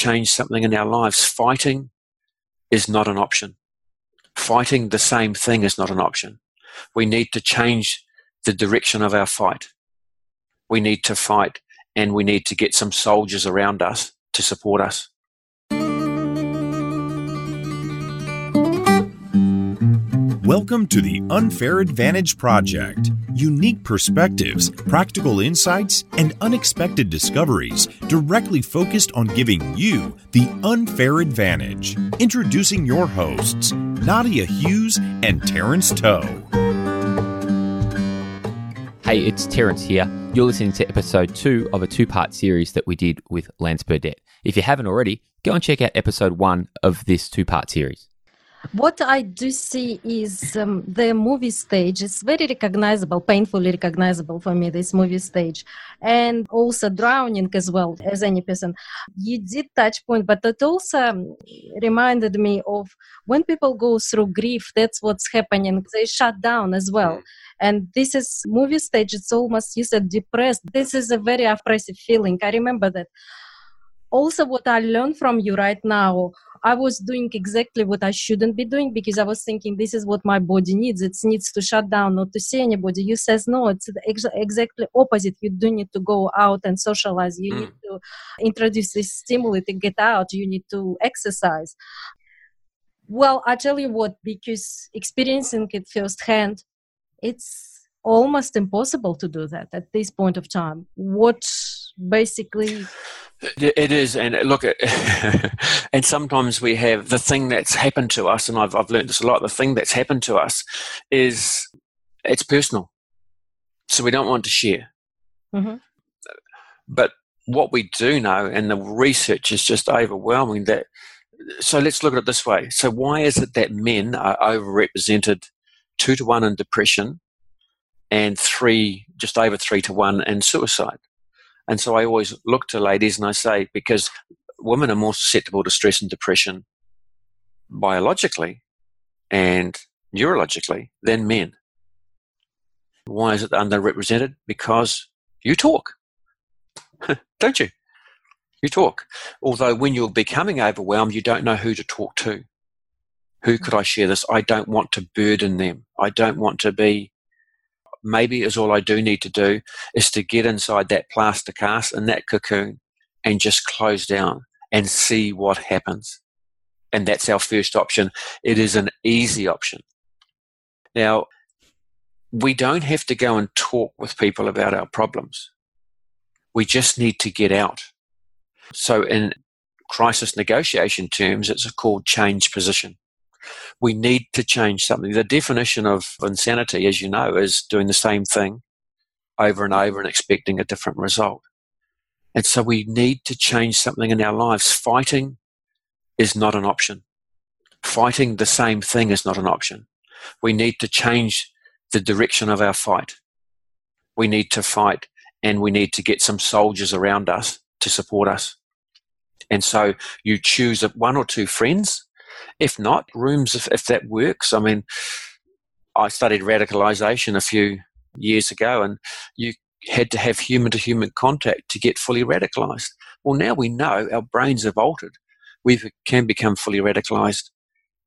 change something in our lives, fighting is not an option. Fighting the same thing is not an option. We need to change the direction of our fight. We need to fight and we need to get some soldiers around us to support us. Welcome to the Unfair Advantage Project. Unique perspectives, practical insights, and unexpected discoveries directly focused on giving you the unfair advantage. Introducing your hosts, Nadia Hughes and Terence Toh. Hey, it's Terence here. You're listening to episode two of a two part series that we did with Lance Burdett. If you haven't already, go and check out episode one of this two part series. What I do see is um, the movie stage is very recognizable, painfully recognizable for me, this movie stage. And also drowning as well, as any person. You did touch point, but it also reminded me of when people go through grief, that's what's happening. They shut down as well. And this is movie stage, it's almost, you said depressed. This is a very oppressive feeling. I remember that. Also, what I learned from you right now, I was doing exactly what I shouldn't be doing because I was thinking this is what my body needs. It needs to shut down, not to see anybody. You says no, it's ex- exactly opposite. You do need to go out and socialize. You mm. need to introduce this stimuli to get out. You need to exercise. Well, I tell you what, because experiencing it firsthand, it's almost impossible to do that at this point of time. What basically it is, and look, and sometimes we have the thing that's happened to us, and I've I've learned this a lot. The thing that's happened to us is it's personal, so we don't want to share. Mm-hmm. But what we do know, and the research is just overwhelming. That so let's look at it this way. So why is it that men are overrepresented two to one in depression, and three just over three to one in suicide? And so I always look to ladies and I say, because women are more susceptible to stress and depression biologically and neurologically than men. Why is it underrepresented? Because you talk, don't you? You talk. Although when you're becoming overwhelmed, you don't know who to talk to. Who could I share this? I don't want to burden them. I don't want to be maybe is all I do need to do is to get inside that plaster cast and that cocoon and just close down and see what happens. And that's our first option. It is an easy option. Now, we don't have to go and talk with people about our problems. We just need to get out. So, in crisis negotiation terms, it's a called change position we need to change something. The definition of insanity, as you know, is doing the same thing over and over and expecting a different result. And so we need to change something in our lives. Fighting is not an option. Fighting the same thing is not an option. We need to change the direction of our fight. We need to fight and we need to get some soldiers around us to support us. And so you choose one or two friends if not, rooms, if, if that works. I mean, I studied radicalization a few years ago, and you had to have human to human contact to get fully radicalized. Well, now we know our brains have altered. We can become fully radicalized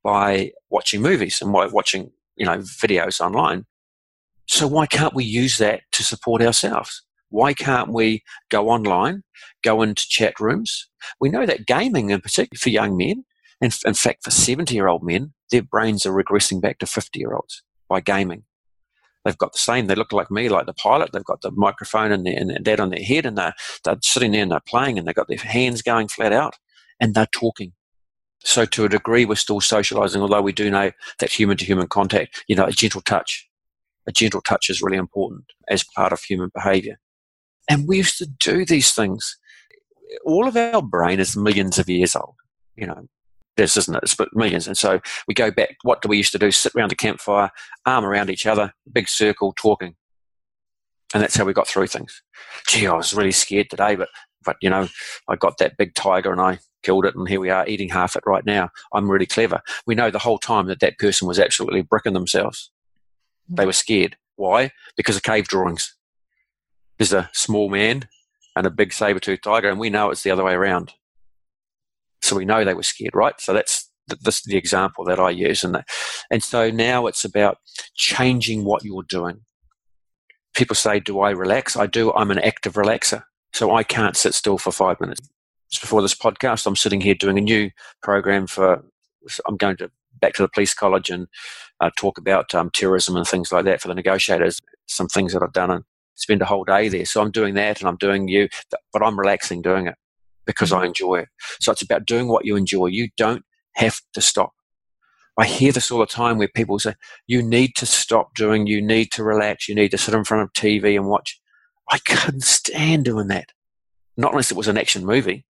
by watching movies and by watching, you know, videos online. So why can't we use that to support ourselves? Why can't we go online, go into chat rooms? We know that gaming, in particular for young men, in, in fact, for 70 year old men, their brains are regressing back to 50 year olds by gaming. They've got the same, they look like me, like the pilot. They've got the microphone and, their, and that on their head, and they're, they're sitting there and they're playing, and they've got their hands going flat out, and they're talking. So, to a degree, we're still socializing, although we do know that human to human contact, you know, a gentle touch, a gentle touch is really important as part of human behavior. And we used to do these things. All of our brain is millions of years old. You know, this, isn't it? It's millions. And so we go back. What do we used to do? Sit around a campfire, arm around each other, big circle, talking. And that's how we got through things. Gee, I was really scared today, but, but you know, I got that big tiger and I killed it, and here we are eating half it right now. I'm really clever. We know the whole time that that person was absolutely bricking themselves. They were scared. Why? Because of cave drawings. There's a small man and a big saber-toothed tiger, and we know it's the other way around So we know they were scared, right? So that's the, this, the example that I use. And, and so now it's about changing what you're doing. People say, Do I relax? I do. I'm an active relaxer. So I can't sit still for five minutes. Just before this podcast, I'm sitting here doing a new program for, I'm going to back to the police college and uh, talk about um, terrorism and things like that for the negotiators. Some things that I've done and spend a whole day there. So I'm doing that and I'm doing you, but I'm relaxing doing it because I enjoy it. So it's about doing what you enjoy. You don't have to stop. I hear this all the time where people say, you need to stop doing, you need to relax, you need to sit in front of TV and watch. I couldn't stand doing that. Not unless it was an action movie.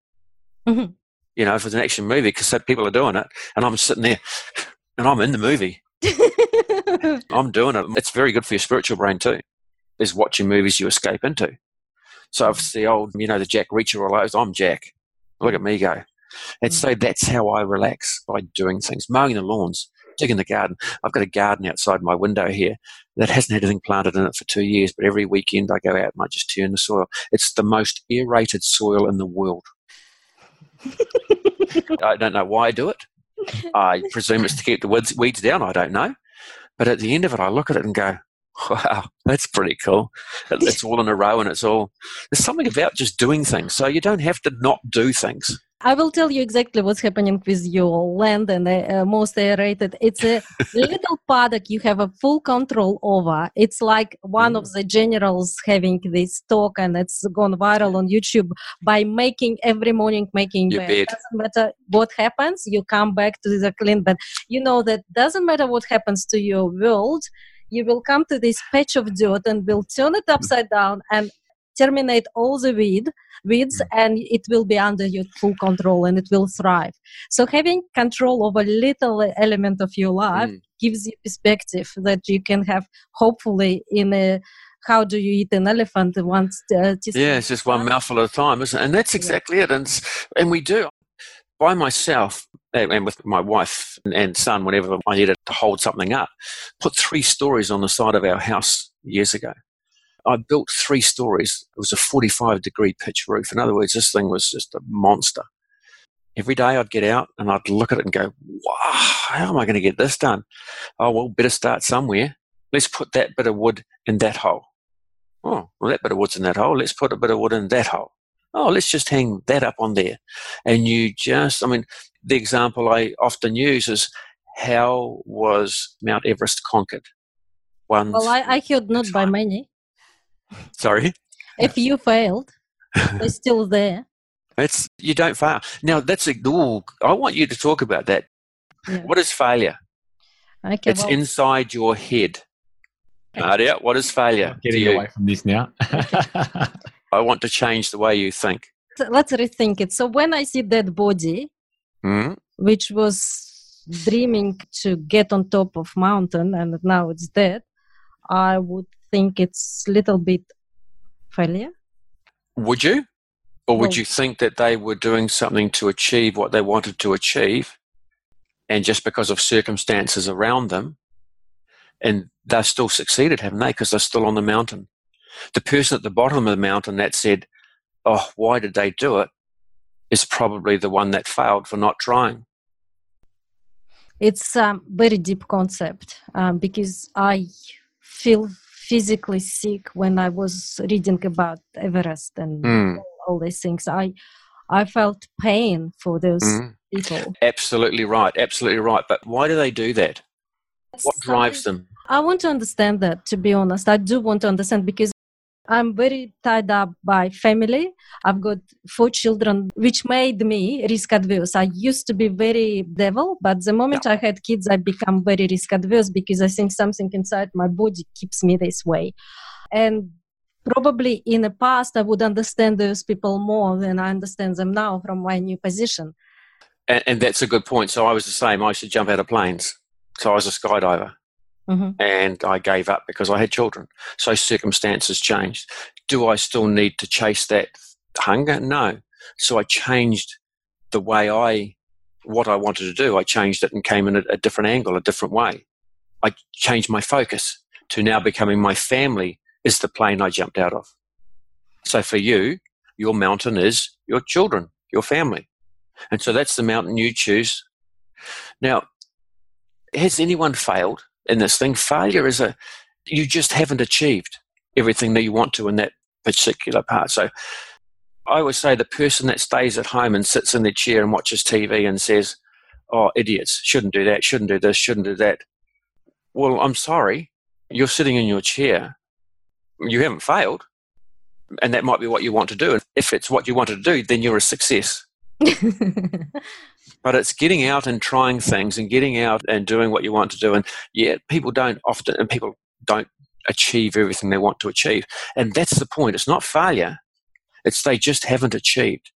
Mm-hmm. You know, if it's an action movie, because people are doing it, and I'm sitting there and I'm in the movie. I'm doing it. It's very good for your spiritual brain too, is watching movies you escape into. So it's the old, you know, the Jack Reacher those, I'm Jack. Look at me go. And mm. so that's how I relax by doing things, mowing the lawns, digging the garden. I've got a garden outside my window here that hasn't had anything planted in it for two years, but every weekend I go out and I just turn the soil. It's the most aerated soil in the world. I don't know why I do it. I presume it's to keep the weeds down. I don't know. But at the end of it, I look at it and go, wow, that's pretty cool. It's all in a row and it's all, there's something about just doing things. So you don't have to not do things. I will tell you exactly what's happening with your land and the uh, most aerated. It's a little paddock you have a full control over. It's like one mm. of the generals having this talk and it's gone viral on YouTube by making every morning making bed. bed. Doesn't matter what happens, you come back to the clean bed. You know that doesn't matter what happens to your world, you will come to this patch of dirt and will turn it upside down and terminate all the weed weeds mm. and it will be under your full control and it will thrive so having control over little element of your life mm. gives you perspective that you can have hopefully in a how do you eat an elephant once uh, yeah it's just one mouthful at a time isn't it and that's exactly yeah. it and, and we do by myself and with my wife and son whenever i needed to hold something up put three stories on the side of our house years ago I built three stories. It was a 45 degree pitch roof. In other words, this thing was just a monster. Every day I'd get out and I'd look at it and go, wow, how am I going to get this done? Oh, well, better start somewhere. Let's put that bit of wood in that hole. Oh, well, that bit of wood's in that hole. Let's put a bit of wood in that hole. Oh, let's just hang that up on there. And you just, I mean, the example I often use is how was Mount Everest conquered? One. Well, I, I heard not by many. Sorry? If you failed, they're still there. It's you don't fail. Now that's a ooh, I want you to talk about that. Yeah. What is failure? Okay, it's well, inside your head. Nadia, what is failure? Getting away from this now. I want to change the way you think. So let's rethink it. So when I see that body, mm-hmm. which was dreaming to get on top of mountain and now it's dead, I would think it's a little bit failure. Would you? Or would you think that they were doing something to achieve what they wanted to achieve, and just because of circumstances around them, and they've still succeeded, haven't they? Because they're still on the mountain. The person at the bottom of the mountain that said, Oh, why did they do it? Is probably the one that failed for not trying. It's a very deep concept um, because I feel physically sick when I was reading about Everest and mm. all these things. I I felt pain for those mm. people. Absolutely right. Absolutely right. But why do they do that? What drives them? I want to understand that, to be honest. I do want to understand because I'm very tied up by family. I've got four children, which made me risk adverse. I used to be very devil, but the moment yeah. I had kids, I become very risk adverse because I think something inside my body keeps me this way. And probably in the past, I would understand those people more than I understand them now from my new position. And, and that's a good point. So I was the same. I used to jump out of planes. So I was a skydiver. Mm-hmm. And I gave up because I had children. So circumstances changed. Do I still need to chase that hunger? No. So I changed the way I, what I wanted to do. I changed it and came in a, a different angle, a different way. I changed my focus to now becoming my family is the plane I jumped out of. So for you, your mountain is your children, your family. And so that's the mountain you choose. Now, has anyone failed in this thing? Failure is a, you just haven't achieved everything that you want to in that particular part. So I would say the person that stays at home and sits in their chair and watches TV and says, oh, idiots, shouldn't do that, shouldn't do this, shouldn't do that. Well, I'm sorry, you're sitting in your chair. You haven't failed. And that might be what you want to do. And if it's what you wanted to do, then you're a success. but it's getting out and trying things and getting out and doing what you want to do. And yeah, people don't often, and people don't achieve everything they want to achieve. And that's the point. It's not failure, it's they just haven't achieved.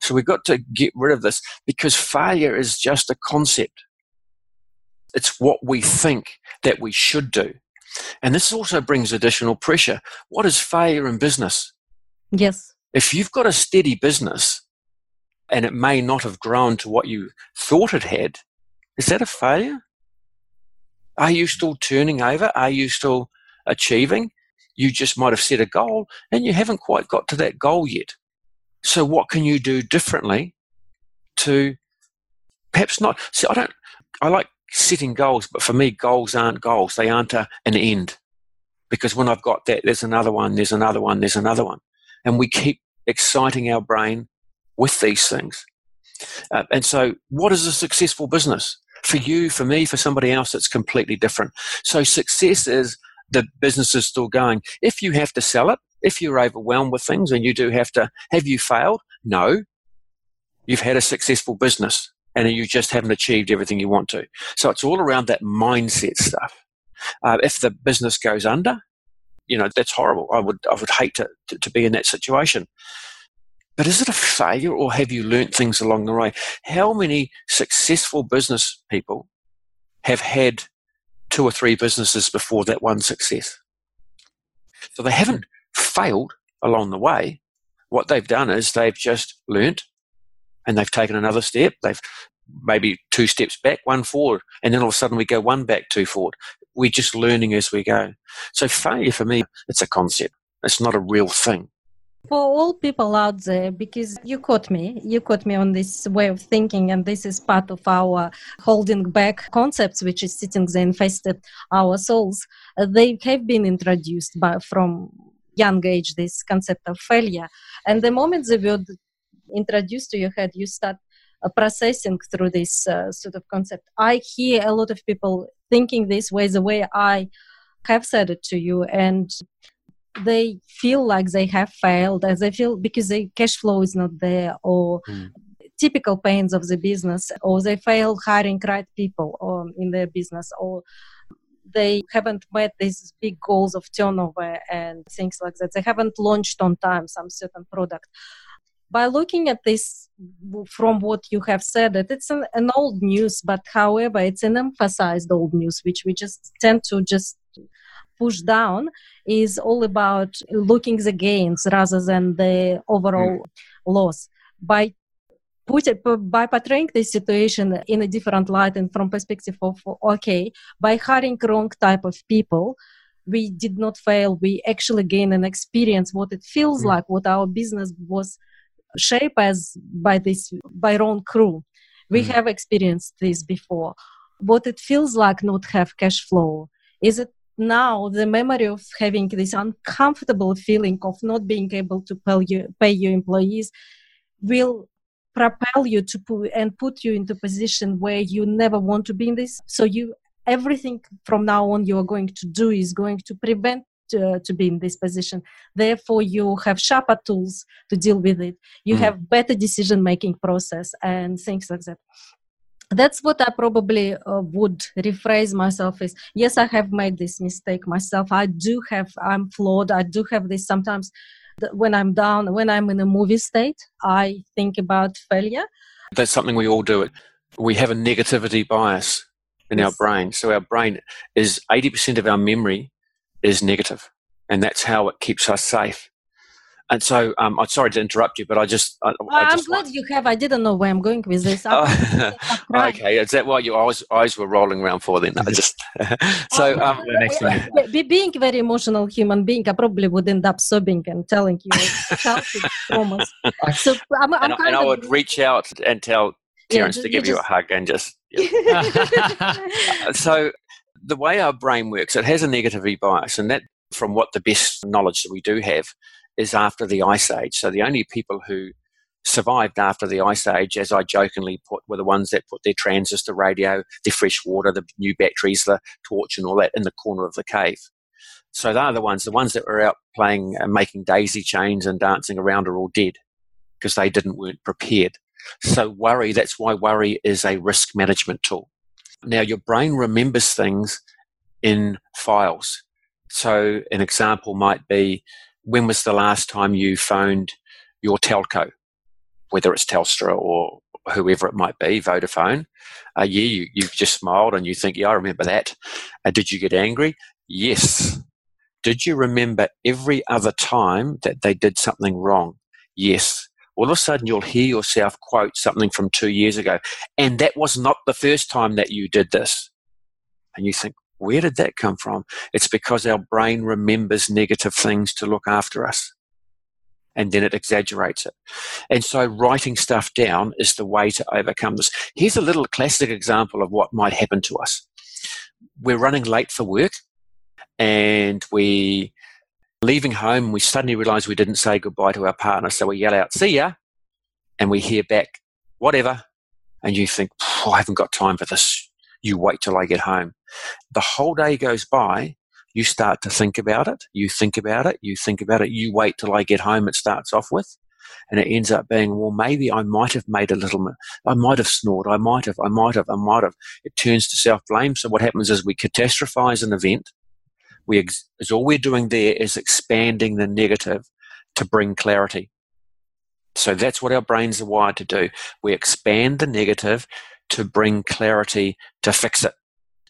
So we've got to get rid of this because failure is just a concept. It's what we think that we should do. And this also brings additional pressure. What is failure in business? Yes. If you've got a steady business and it may not have grown to what you thought it had, is that a failure? Are you still turning over? Are you still achieving? You just might have set a goal and you haven't quite got to that goal yet. So, what can you do differently to perhaps not? See, I don't, I like setting goals, but for me, goals aren't goals. They aren't a, an end. Because when I've got that, there's another one, there's another one, there's another one. And we keep exciting our brain with these things. Uh, and so, what is a successful business? For you, for me, for somebody else, it's completely different. So, success is the business is still going. If you have to sell it, if you're overwhelmed with things and you do have to, have you failed? No. You've had a successful business and you just haven't achieved everything you want to. So it's all around that mindset stuff. Uh, if the business goes under, you know, that's horrible. I would, I would hate to, to, to be in that situation. But is it a failure or have you learnt things along the way? How many successful business people have had two or three businesses before that one success? So they haven't failed along the way. What they've done is they've just learnt and they've taken another step. They've maybe two steps back, one forward, and then all of a sudden we go one back, two forward. We're just learning as we go. So failure for me, it's a concept. It's not a real thing. For all people out there, because you caught me, you caught me on this way of thinking, and this is part of our holding back concepts, which is sitting there infested our souls. Uh, they have been introduced by from young age this concept of failure, and the moment they were introduced to your head, you start uh, processing through this uh, sort of concept. I hear a lot of people thinking this way, the way I have said it to you, and they feel like they have failed, and they feel because the cash flow is not there, or mm. typical pains of the business, or they fail hiring right people or um, in their business, or they haven't met these big goals of turnover and things like that. They haven't launched on time some certain product by looking at this from what you have said that it's an, an, old news but however it's an emphasized old news which we just tend to just push down is all about looking the gains rather than the overall mm. loss by put it, by portraying this situation in a different light and from perspective of okay by hiring wrong type of people we did not fail we actually gain an experience what it feels mm. like what our business was shaped as by this by wrong crew we mm. have experienced this before what it feels like not have cash flow is it now the memory of having this uncomfortable feeling of not being able to pay, you, pay your employees will propel you to put and put you into a position where you never want to be in this. So you everything from now on you are going to do is going to prevent uh, to be in this position. Therefore you have sharper tools to deal with it. You mm. have better decision making process and things like that that's what I probably uh, would rephrase myself is yes, I have made this mistake myself. I do have, I'm flawed. I do have this sometimes when I'm down, when I'm in a movie state, I think about failure. That's something we all do. It. We have a negativity bias in yes. our brain. So our brain is 80% of our memory is negative, and that's how it keeps us safe. And so um, I'm sorry to interrupt you, but I just I, I am glad want... you have. I didn't know where I'm going with this. Oh, okay, is that why your eyes eyes were rolling around for then? I just so oh, um, next being very emotional human being, I probably would end up sobbing and telling you traumas. So I'm, I'm and, and I would reach out and tell Terence yeah, to give you, just... you a hug and just. Yeah. so the way our brain works, it has a negativity bias, and that from what the best knowledge that we do have is after the ice age. So the only people who survived after the ice age, as I jokingly put, were the ones that put their transistor radio, their fresh water, the new batteries, the torch, and all that in the corner of the cave. So they're the ones, the ones that were out playing and making daisy chains and dancing around are all dead because they didn't weren't prepared. So worry, that's why worry is a risk management tool. Now your brain remembers things in files. So an example might be when was the last time you phoned your telco, whether it's Telstra or whoever it might be, Vodafone? Uh, yeah, you, you just smiled and you think, yeah, I remember that. Uh, did you get angry? Yes. Did you remember every other time that they did something wrong? Yes. All of a sudden, you'll hear yourself quote something from two years ago, and that was not the first time that you did this. And you think, where did that come from? It's because our brain remembers negative things to look after us. And then it exaggerates it. And so writing stuff down is the way to overcome this. Here's a little classic example of what might happen to us. We're running late for work and we leaving home we suddenly realize we didn't say goodbye to our partner. So we yell out, see ya. And we hear back, whatever. And you think, I haven't got time for this you wait till I get home. The whole day goes by, you start to think about it, you think about it, you think about it, you wait till I get home, it starts off with. And it ends up being, well, maybe I might have made a little, I might have snored, I might have, I might have, I might have. It turns to self blame. So what happens is we catastrophize an event. We, ex- is all we're doing there is expanding the negative to bring clarity. So that's what our brains are wired to do. We expand the negative to bring clarity to fix it.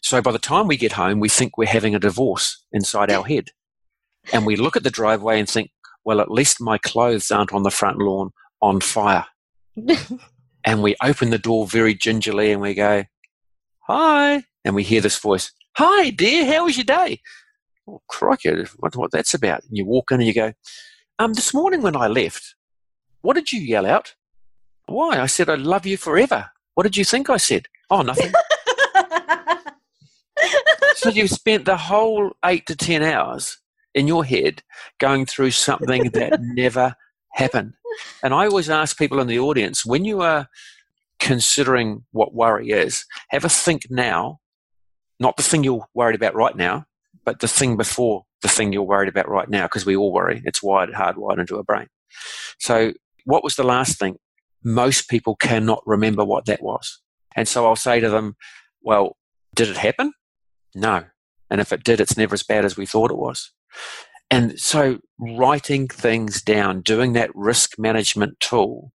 So by the time we get home, we think we're having a divorce inside our head. And we look at the driveway and think, well, at least my clothes aren't on the front lawn on fire. and we open the door very gingerly and we go, hi. And we hear this voice, hi, dear, how was your day? Oh, crikey, what, what that's about. And you walk in and you go, um, this morning when I left, what did you yell out? Why? I said, I love you forever. What did you think I said? Oh, nothing. so you've spent the whole eight to 10 hours in your head going through something that never happened. And I always ask people in the audience when you are considering what worry is, have a think now, not the thing you're worried about right now, but the thing before the thing you're worried about right now, because we all worry. It's wired, hardwired into our brain. So, what was the last thing? most people cannot remember what that was. And so I'll say to them, well, did it happen? No. And if it did, it's never as bad as we thought it was. And so writing things down, doing that risk management tool,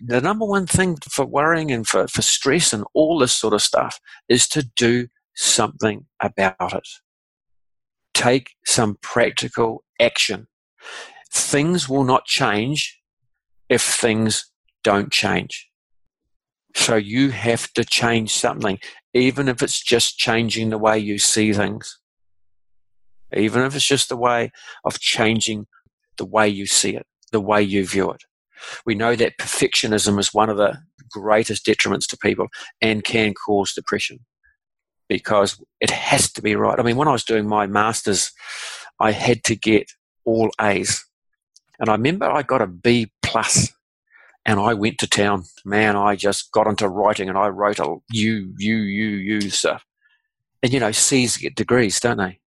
the number one thing for worrying and for, for stress and all this sort of stuff is to do something about it. Take some practical action. Things will not change if things don't change. So you have to change something, even if it's just changing the way you see things. Even if it's just the way of changing the way you see it, the way you view it. We know that perfectionism is one of the greatest detriments to people and can cause depression because it has to be right. I mean, when I was doing my master's, I had to get all A's. And I remember I got a B plus and I went to town. Man, I just got into writing and I wrote a you, you, you, you stuff. And you know, C's get degrees, don't they?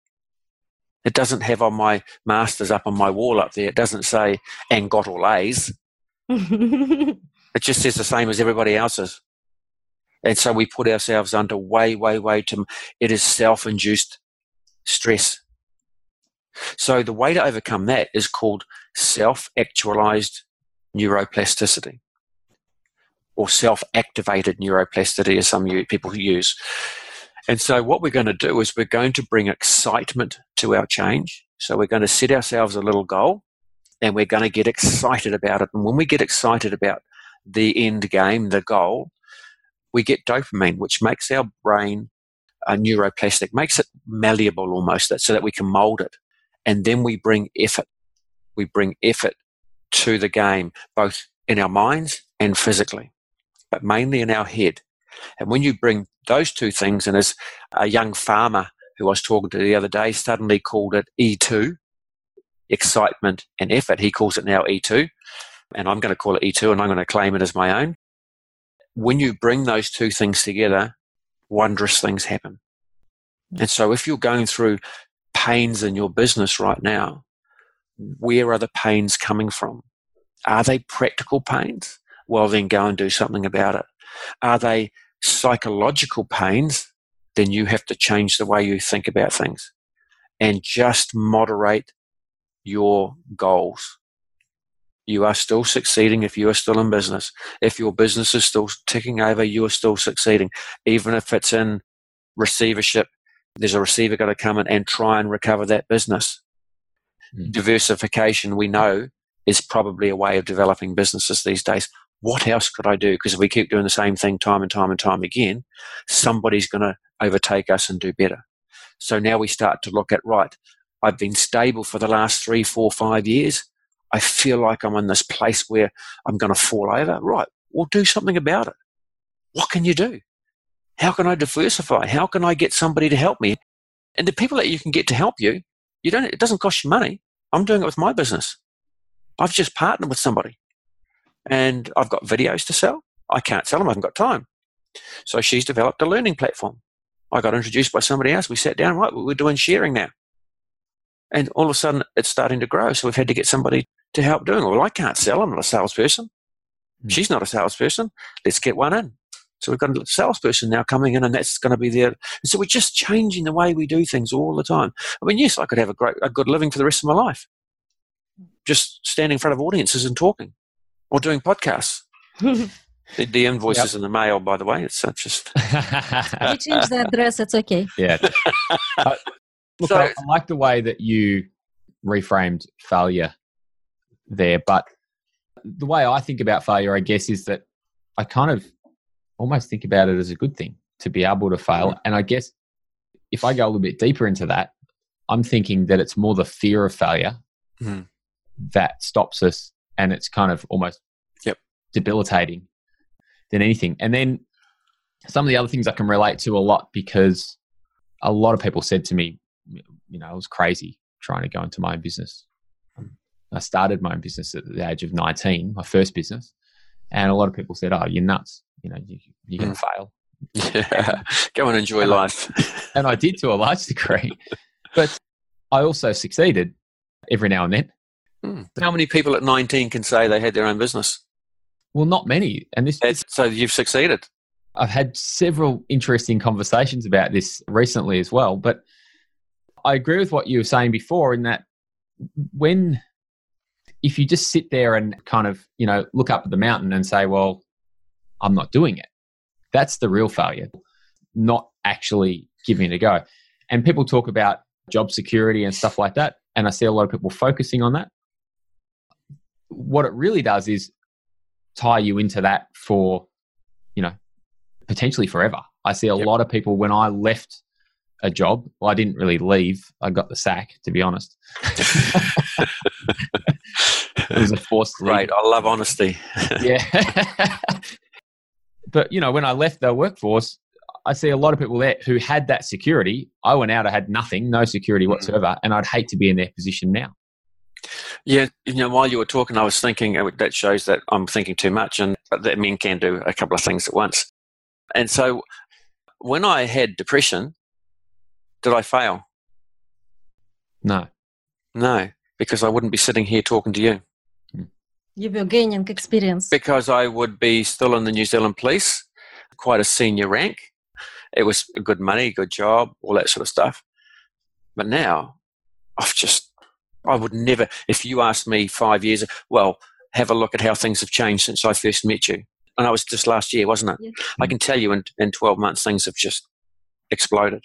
It doesn't have on my masters up on my wall up there. It doesn't say and got all A's. it just says the same as everybody else's. And so we put ourselves under way, way, way to It is self-induced stress. So the way to overcome that is called self-actualized neuroplasticity or self-activated neuroplasticity as some people use. And so what we're going to do is we're going to bring excitement to our change. So we're going to set ourselves a little goal and we're going to get excited about it. And when we get excited about the end game, the goal, we get dopamine, which makes our brain a neuroplastic, makes it malleable almost, so that we can mold it. And then we bring effort. We bring effort to the game, both in our minds and physically, but mainly in our head. And when you bring those two things, and as a young farmer who I was talking to the other day suddenly called it E2, excitement and effort, he calls it now E2. And I'm going to call it E2 and I'm going to claim it as my own. When you bring those two things together, wondrous things happen. And so if you're going through pains in your business right now, where are the pains coming from? Are they practical pains? Well, then go and do something about it. Are they psychological pains? Then you have to change the way you think about things and just moderate your goals. You are still succeeding if you are still in business. If your business is still ticking over, you are still succeeding. Even if it's in receivership, there's a receiver going to come in and try and recover that business. Mm. Diversification, we know, is probably a way of developing businesses these days. What else could I do? Because if we keep doing the same thing time and time and time again, somebody's going to overtake us and do better. So now we start to look at, right, I've been stable for the last three, four, five years. I feel like I'm in this place where I'm going to fall over. Right. Well, do something about it. What can you do? How can I diversify? How can I get somebody to help me? And the people that you can get to help you, you don't, it doesn't cost you money. I'm doing it with my business. I've just partnered with somebody and I've got videos to sell. I can't sell them. I haven't got time. So she's developed a learning platform. I got introduced by somebody else. We sat down, right, we're doing sharing now. And all of a sudden it's starting to grow. So we've had to get somebody to help doing it. Well, I can't sell. I'm not a salesperson. Mm. She's not a salesperson. Let's get one in. So we've got a salesperson now coming in and that's going to be there. And so we're just changing the way we do things all the time. I mean, yes, I could have a great, a good living for the rest of my life. Just standing in front of audiences and talking or doing podcasts. the, the invoices yep. in the mail, by the way. It's uh, just. you change the address, it's okay. Yeah. uh, look, so, I, I like the way that you reframed failure there. But the way I think about failure, I guess, is that I kind of almost think about it as a good thing to be able to fail. And I guess if I go a little bit deeper into that, I'm thinking that it's more the fear of failure mm-hmm. that stops us and it's kind of almost yep. debilitating than anything. And then some of the other things I can relate to a lot because a lot of people said to me, you know, I was crazy trying to go into my own business. I started my own business at the age of 19, my first business. And a lot of people said, oh, you're nuts. You know, you, you're going to fail. Yeah, go and enjoy and life. I, and I did to a large degree. But I also succeeded every now and then. Hmm. How many people at 19 can say they had their own business? Well, not many. And this, this so you've succeeded. I've had several interesting conversations about this recently as well. But I agree with what you were saying before in that when if you just sit there and kind of, you know, look up at the mountain and say, well, I'm not doing it, that's the real failure, not actually giving it a go. And people talk about job security and stuff like that. And I see a lot of people focusing on that. What it really does is tie you into that for, you know, potentially forever. I see a yep. lot of people when I left a job. Well, I didn't really leave. I got the sack, to be honest. was a forced Right. I love honesty. yeah. but, you know, when I left the workforce, I see a lot of people there who had that security. I went out, I had nothing, no security mm. whatsoever, and I'd hate to be in their position now. Yeah, you know, while you were talking, I was thinking uh, that shows that I'm thinking too much, and that men can do a couple of things at once. And so, when I had depression, did I fail? No. No, because I wouldn't be sitting here talking to you. You were gaining experience. Because I would be still in the New Zealand Police, quite a senior rank. It was good money, good job, all that sort of stuff. But now, I've just, I would never, if you asked me five years, well, have a look at how things have changed since I first met you. And that was just last year, wasn't it? Yeah. I can tell you in, in 12 months, things have just exploded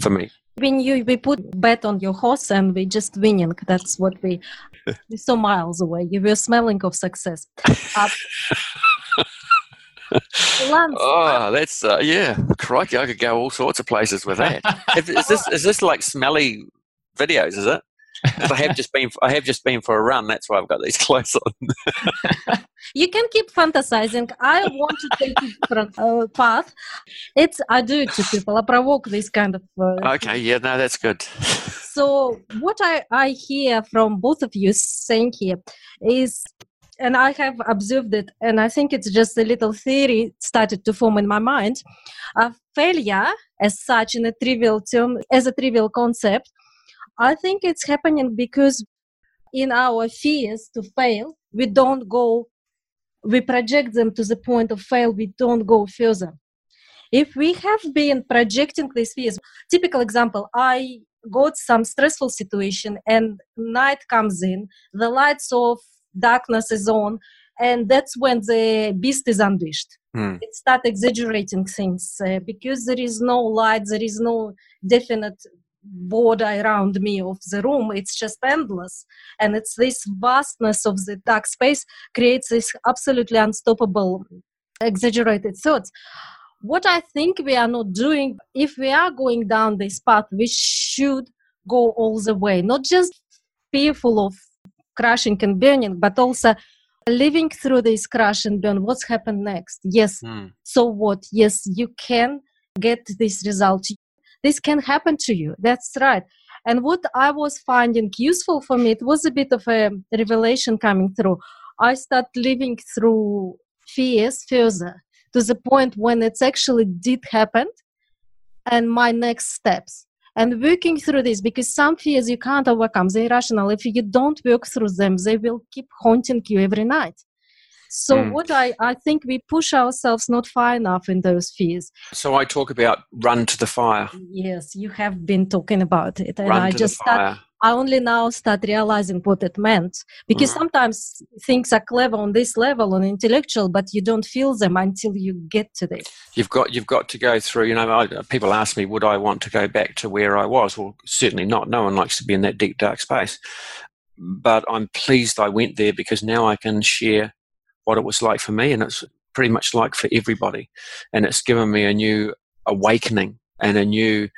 for me. When you we put bet on your horse and we just winning, that's what we we're so miles away. You were smelling of success. Uh, Lance, Oh, that's uh, yeah, crikey! I could go all sorts of places with that. is this is this like smelly videos? Is it? I have just been I have just been for a run. That's why I've got these clothes on. you can keep fantasizing. I want to take a different uh, path. It's I do it to people. I provoke this kind of. Uh, Okay, yeah, no, that's good. So what I, I hear from both of you saying here is and I have observed it and I think it's just a little theory started to form in my mind. A failure as such in a trivial term as a trivial concept, I think it's happening because in our fears to fail, we don't go we project them to the point of fail, we don't go further. If we have been projecting these fears, typical example, I got some stressful situation and night comes in the lights off darkness is on and that's when the beast is unleashed Hmm. it start exaggerating things uh, because there is no light there is no definite border around me of the room it's just endless and it's this vastness of the dark space creates this absolutely unstoppable exaggerated thoughts what I think we are not doing, if we are going down this path, we should go all the way, not just fearful of crashing and burning, but also living through this crash and burn. What's happened next? Yes. Hmm. So what? Yes, you can get this result. This can happen to you. That's right. And what I was finding useful for me, it was a bit of a revelation coming through. I start living through fears further to the point when it's actually did happen and my next steps and working through this because some fears you can't overcome they're irrational if you don't work through them they will keep haunting you every night so Mm. what I, I think we push ourselves not far enough in those fears So I talk about run to the fire, yes you have been talking about it and run i just start. I only now start realizing what it meant because Mhm. sometimes things are clever on this level on intellectual but you don't feel them until you get to this You've got you've got to go through. You know, I, people ask me, would I want to go back to where I was? Well, certainly not. No one likes to be in that deep dark space. But I'm pleased I went there because now I can share what it was like for me, and it's pretty much like for everybody. And it's given me a new awakening and a new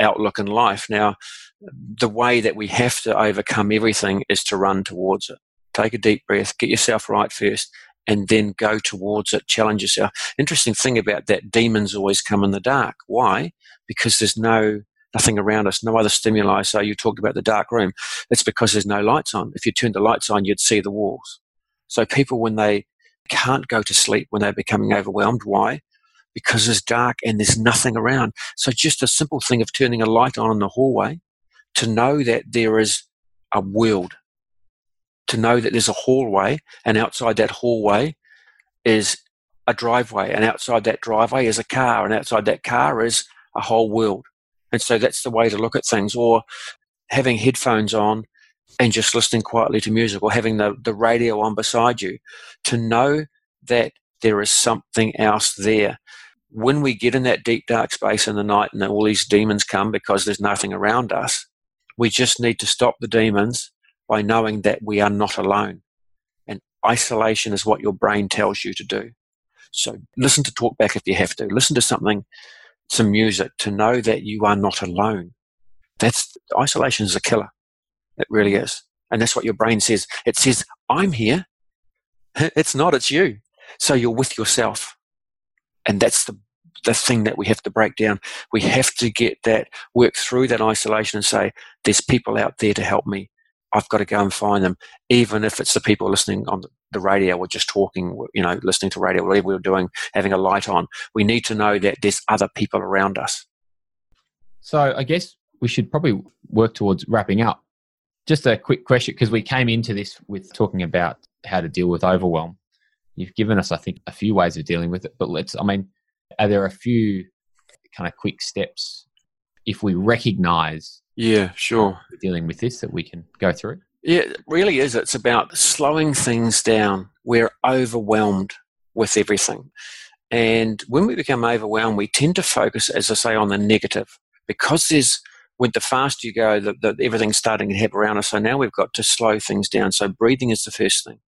outlook in life. Now, the way that we have to overcome everything is to run towards it. Take a deep breath, get yourself right first, and then go towards it, challenge yourself. Interesting thing about that, demons always come in the dark. Why? Because there's no nothing around us, no other stimuli. So you talked about the dark room. It's because there's no lights on. If you turned the lights on, you'd see the walls. So people, when they can't go to sleep, when they're becoming overwhelmed, why? Because it's dark and there's nothing around. So just a simple thing of turning a light on in the hallway to know that there is a world, to know that there's a hallway, and outside that hallway is a driveway, and outside that driveway is a car, and outside that car is a whole world. And so that's the way to look at things. Or having headphones on and just listening quietly to music, or having the, the radio on beside you to know that there is something else there. When we get in that deep, dark space in the night and all these demons come because there's nothing around us, we just need to stop the demons by knowing that we are not alone. And isolation is what your brain tells you to do. So listen to talkback if you have to. Listen to something, some music to know that you are not alone. That's isolation is a killer. It really is. And that's what your brain says. It says, I'm here. It's not, it's you. So you're with yourself. And that's the the thing that we have to break down. We have to get that, work through that isolation and say, there's people out there to help me. I've got to go and find them, even if it's the people listening on the radio or just talking, you know, listening to radio, whatever we're doing, having a light on. We need to know that there's other people around us. So I guess we should probably work towards wrapping up. Just a quick question because we came into this with talking about how to deal with overwhelm. You've given us, I think, a few ways of dealing with it, but let's, I mean, are there a few kind of quick steps if we recognize Yeah, sure. dealing with this that we can go through? Yeah, it really is. It's about slowing things down. We're overwhelmed with everything. And when we become overwhelmed, we tend to focus, as I say, on the negative because there's when the faster you go, the, the, everything's starting to happen around us. So now we've got to slow things down. So breathing is the first thing.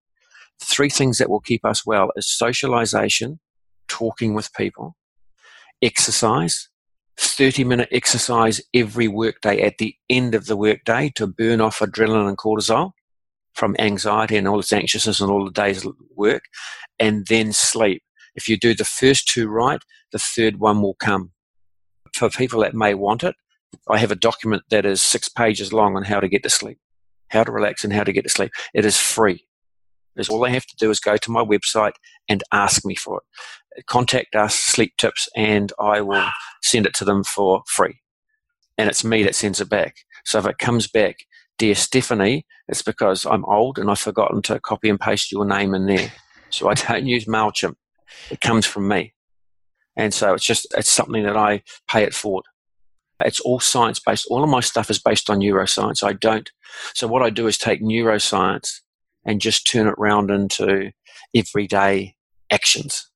Three things that will keep us well is socialization, talking with people, exercise, 30 minute exercise every workday at the end of the workday to burn off adrenaline and cortisol from anxiety and all this anxiousness and all the day's work, and then sleep. If you do the first two right, the third one will come. For people that may want it, I have a document that is six pages long on how to get to sleep, how to relax and how to get to sleep. It is free. All they have to do is go to my website and ask me for it. Contact us, Sleep Tips, and I will send it to them for free. And it's me that sends it back. So if it comes back, dear Stephanie, it's because I'm old and I've forgotten to copy and paste your name in there. So I don't use MailChimp. It comes from me. And so it's just, it's something that I pay it forward. It's all science based. All of my stuff is based on neuroscience. I don't. So what I do is take neuroscience and just turn it round into everyday actions.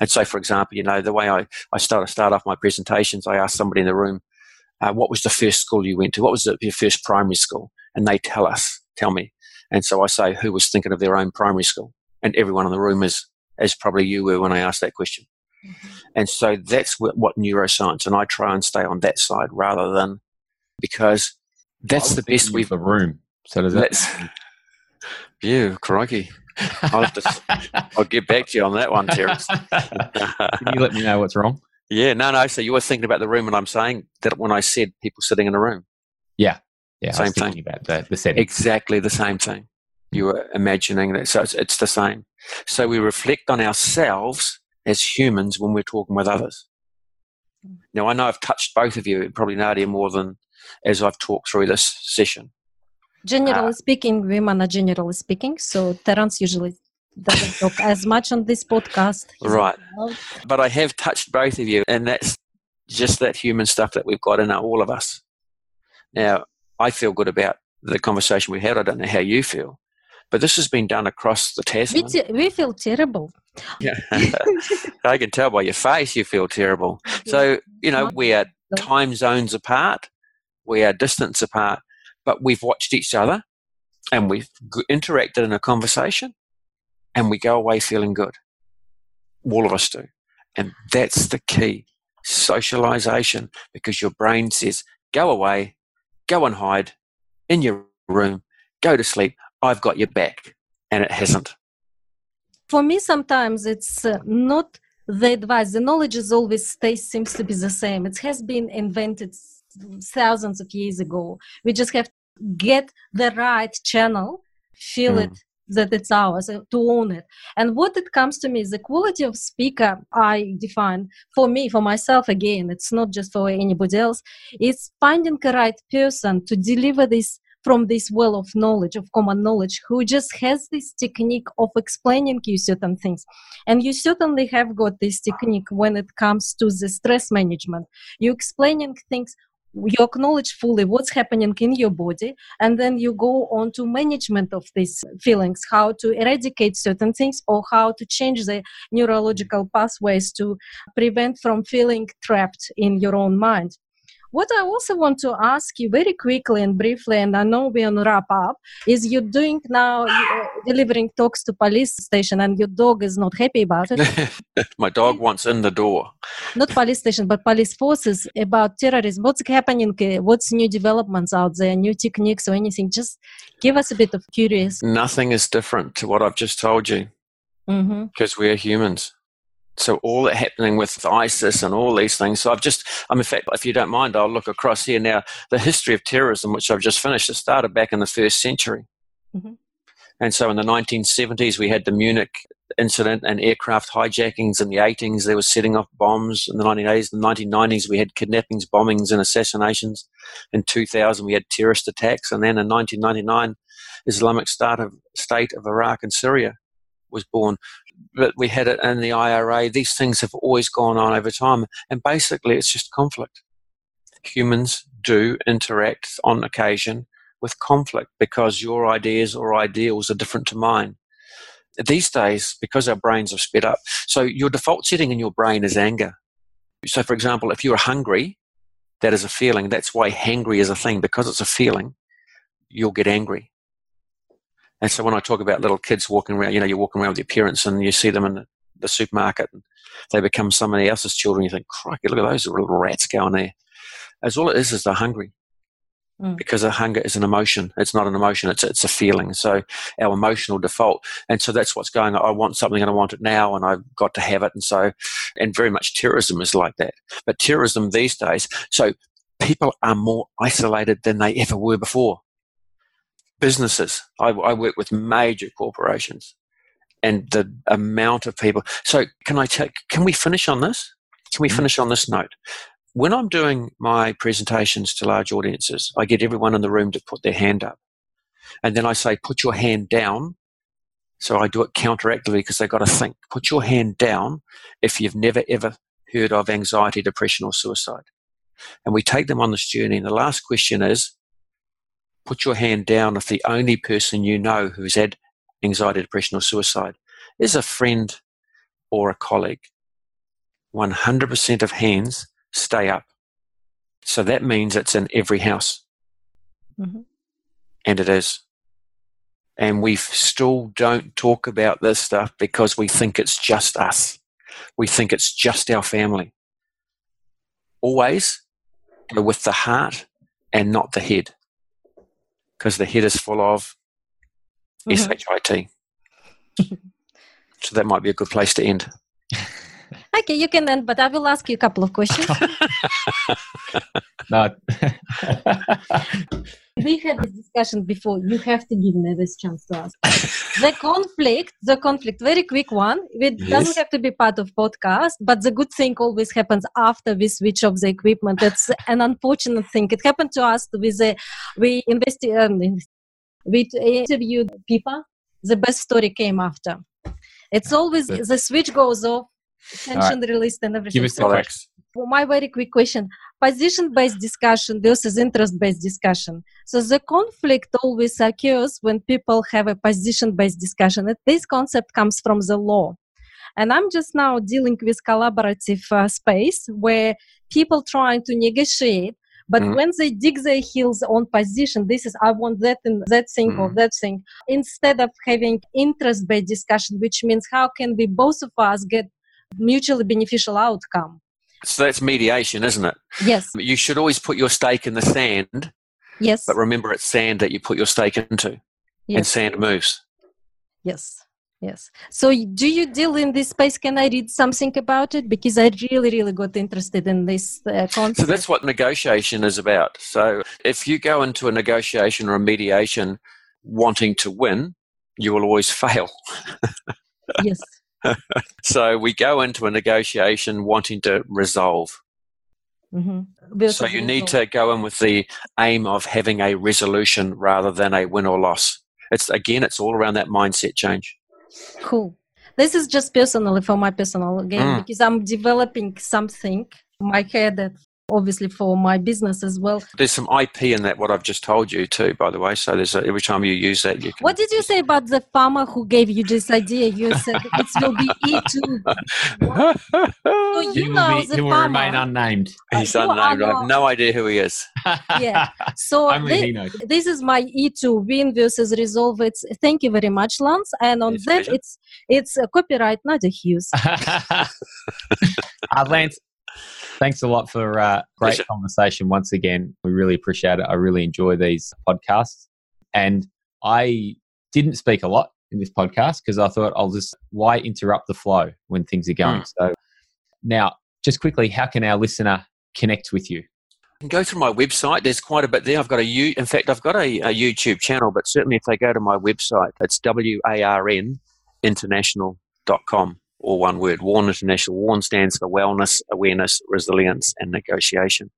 And so, for example, you know, the way I, I start, start off my presentations, I ask somebody in the room, uh, what was the first school you went to? What was the, your first primary school? And they tell us, tell me. And so I say, who was thinking of their own primary school? And everyone in the room is, as probably you were when I asked that question. Mm-hmm. And so that's what, what, neuroscience, and I try and stay on that side rather than because that's the best we've. The room. So does that. Yeah, crikey. I'll, to, I'll get back to you on that one, Terence. Can you let me know what's wrong? Yeah, no, no. So you were thinking about the room and I'm saying that when I said people sitting in a room. Yeah, yeah. Same thing about the, the setting. Exactly the same thing. You were imagining that. So it's, it's the same. So we reflect on ourselves as humans when we're talking with others. Now, I know I've touched both of you, probably Nadia more than as I've talked through this session. Generally uh, speaking, women are generally speaking, so Terence usually doesn't talk as much on this podcast. Right. But I have touched both of you, and that's just that human stuff that we've got in all of us. Now, I feel good about the conversation we had. I don't know how you feel, but this has been done across the Tasman. We, we feel terrible. Yeah. I can tell by your face you feel terrible. So, you know, we are time zones apart, we are distance apart, but we've watched each other and we've interacted in a conversation and we go away feeling good. All of us do. And that's the key socialization because your brain says, go away, go and hide in your room, go to sleep. I've got your back. And it hasn't. For me, sometimes it's uh, not the advice. The knowledge is always stays, seems to be the same. It has been invented thousands of years ago. We just have to get the right channel, feel mm. it that it's ours uh, to own it and what it comes to me is the quality of speaker i define for me for myself again it's not just for anybody else it's finding the right person to deliver this from this well of knowledge of common knowledge who just has this technique of explaining you certain things. And you certainly have got this technique when it comes to the stress management. You explaining things you acknowledge fully what's happening in your body and then you go on to management of these feelings how to eradicate certain things or how to change the neurological pathways to prevent from feeling trapped in your own mind what I also want to ask you very quickly and briefly, and I know we're on wrap up, is you're doing now uh, delivering talks to police station, and your dog is not happy about it. My dog wants in the door. Not police station, but police forces about terrorism. What's happening? What's new developments out there? New techniques or anything? Just give us a bit of curious. Nothing is different to what I've just told you, mm-hmm. because we're humans so all that happening with ISIS and all these things. So I've just, I'm in fact, if you don't mind, I'll look across here now. The history of terrorism, which I've just finished, it started back in the first century. Mm-hmm. And so in the 1970s, we had the Munich incident and aircraft hijackings. In the 80s, they were setting off bombs. In the 1980s, the 1990s, we had kidnappings, bombings, and assassinations. In 2000, we had terrorist attacks. And then in 1999, Islamic State of, State of Iraq and Syria was born but we had it in the IRA. These things have always gone on over time. And basically, it's just conflict. Humans do interact on occasion with conflict because your ideas or ideals are different to mine. These days, because our brains have sped up, so your default setting in your brain is anger. So, for example, if you're hungry That is a feeling. That's why hangry is a thing because it's a feeling. You'll get angry. And so when I talk about little kids walking around, you know, you're walking around with your parents and you see them in the, supermarket and they become somebody else's children. You think, crikey, look at those little rats going there. As all it is is they're hungry. Mm. Because a hunger is an emotion. It's not an emotion, it's, it's a feeling. So our emotional default. And so that's what's going on. I want something and I want it now and I've got to have it. And so, and very much terrorism is like that. But terrorism these days, so people are more isolated than they ever were before. Businesses, I, I work with major corporations and the amount of people. So can I take, can we finish on this? Can we mm. finish on this note? when I'm doing my presentations to large audiences, I get everyone in the room to put their hand up. And then I say, put your hand down. So I do it counteractively because they've got to think. Put your hand down if you've never ever heard of anxiety, depression, or suicide. And we take them on this journey. And the last question is, put your hand down if the only person you know who's had anxiety, depression, or suicide is a friend or a colleague. 100% of hands stay up. So that means it's in every house. Mm-hmm. And it is. And we still don't talk about this stuff because we think it's just us. We think it's just our family. Always with the heart and not the head. Because the head is full of mm-hmm. SHIT. so that might be a good place to end. Okay, you can end, but I will ask you a couple of questions. no. we had this discussion before. You have to give me this chance to ask. the conflict, the conflict, very quick one. It yes. doesn't have to be part of podcast, but the good thing always happens after we switch off the equipment. That's an unfortunate thing. It happened to us with a, we invested, um, we interviewed people. The best story came after. It's always the switch goes off tension right. released and everything. Give us the facts. My very quick question position based discussion versus interest based discussion. So the conflict always occurs when people have a position based discussion. This concept comes from the law. And I'm just now dealing with collaborative uh, space where people trying to negotiate but mm when they dig their heels on position, this is I want that and that thing mm or that thing, instead of having interest-based discussion, which means how can we both of us get mutually beneficial outcome. So that's mediation, isn't it? Yes. You should always put your stake in the sand. Yes. But remember, it's sand that you put your stake into, yes. and sand moves. Yes. Yes. So, do you deal in this space? Can I read something about it? Because I really, really got interested in this uh, concept. So, that's what negotiation is about. So, if you go into a negotiation or a mediation wanting to win, you will always fail. yes. so we go into a negotiation wanting to resolve. Mm-hmm. So you need to go in with the aim of having a resolution rather than a win or loss. It's again, it's all around that mindset change. Cool. This is just personally for my personal game mm. because I'm developing something in my head that obviously for my business as well. There's some IP in that what I've just told you too, by the way. So there's a, every time you use that, you. Can... What did you say about the farmer who gave you this idea? You said it will be E two. so you he know be, the he will farmer. remain unnamed. He's uh, unnamed. I have no idea who he is. yeah. So this, this, is my E two win versus resolve. It's thank you very much, Lance. And on it's that, it's it's a copyright, not a Hughes. uh, Lance, Thanks a lot for uh, great Pleasure. conversation once again. We really appreciate it. I really enjoy these podcasts. And I didn't speak a lot in this podcast because I thought I'll just, why interrupt the flow when things are going? Mm. So now, just quickly, how can our listener connect with you? go through my website. There's quite a bit there. I've got a U. In fact, I've got a, a YouTube channel, but certainly if they go to my website, it's w a r n international.com or one word, WARN International. WARN stands for Wellness, Awareness, Resilience, and Negotiation.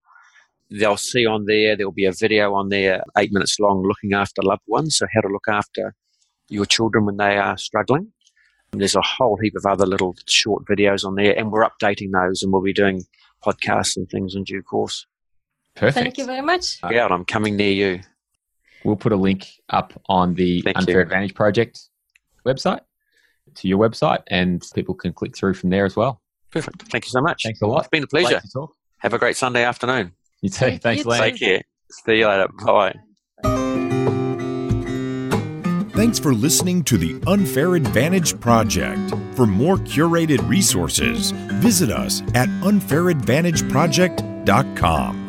They'll see on there, there'll be a video on there, eight minutes long, looking after loved ones. So, how to look after your children when they are struggling. And there's a whole heap of other little short videos on there, and we're updating those, and we'll be doing podcasts and things in due course. Perfect. Thank you very much. Yeah, I'm coming near you. We'll put a link up on the Thank Unfair you. Advantage Project website to your website and people can click through from there as well. Perfect. Thank you so much. Thanks a lot. It's been a pleasure. Have a great Sunday afternoon. You too. Thanks, you Take care. See you later. Bye. Thanks for listening to the Unfair Advantage Project. For more curated resources, visit us at unfairadvantageproject.com.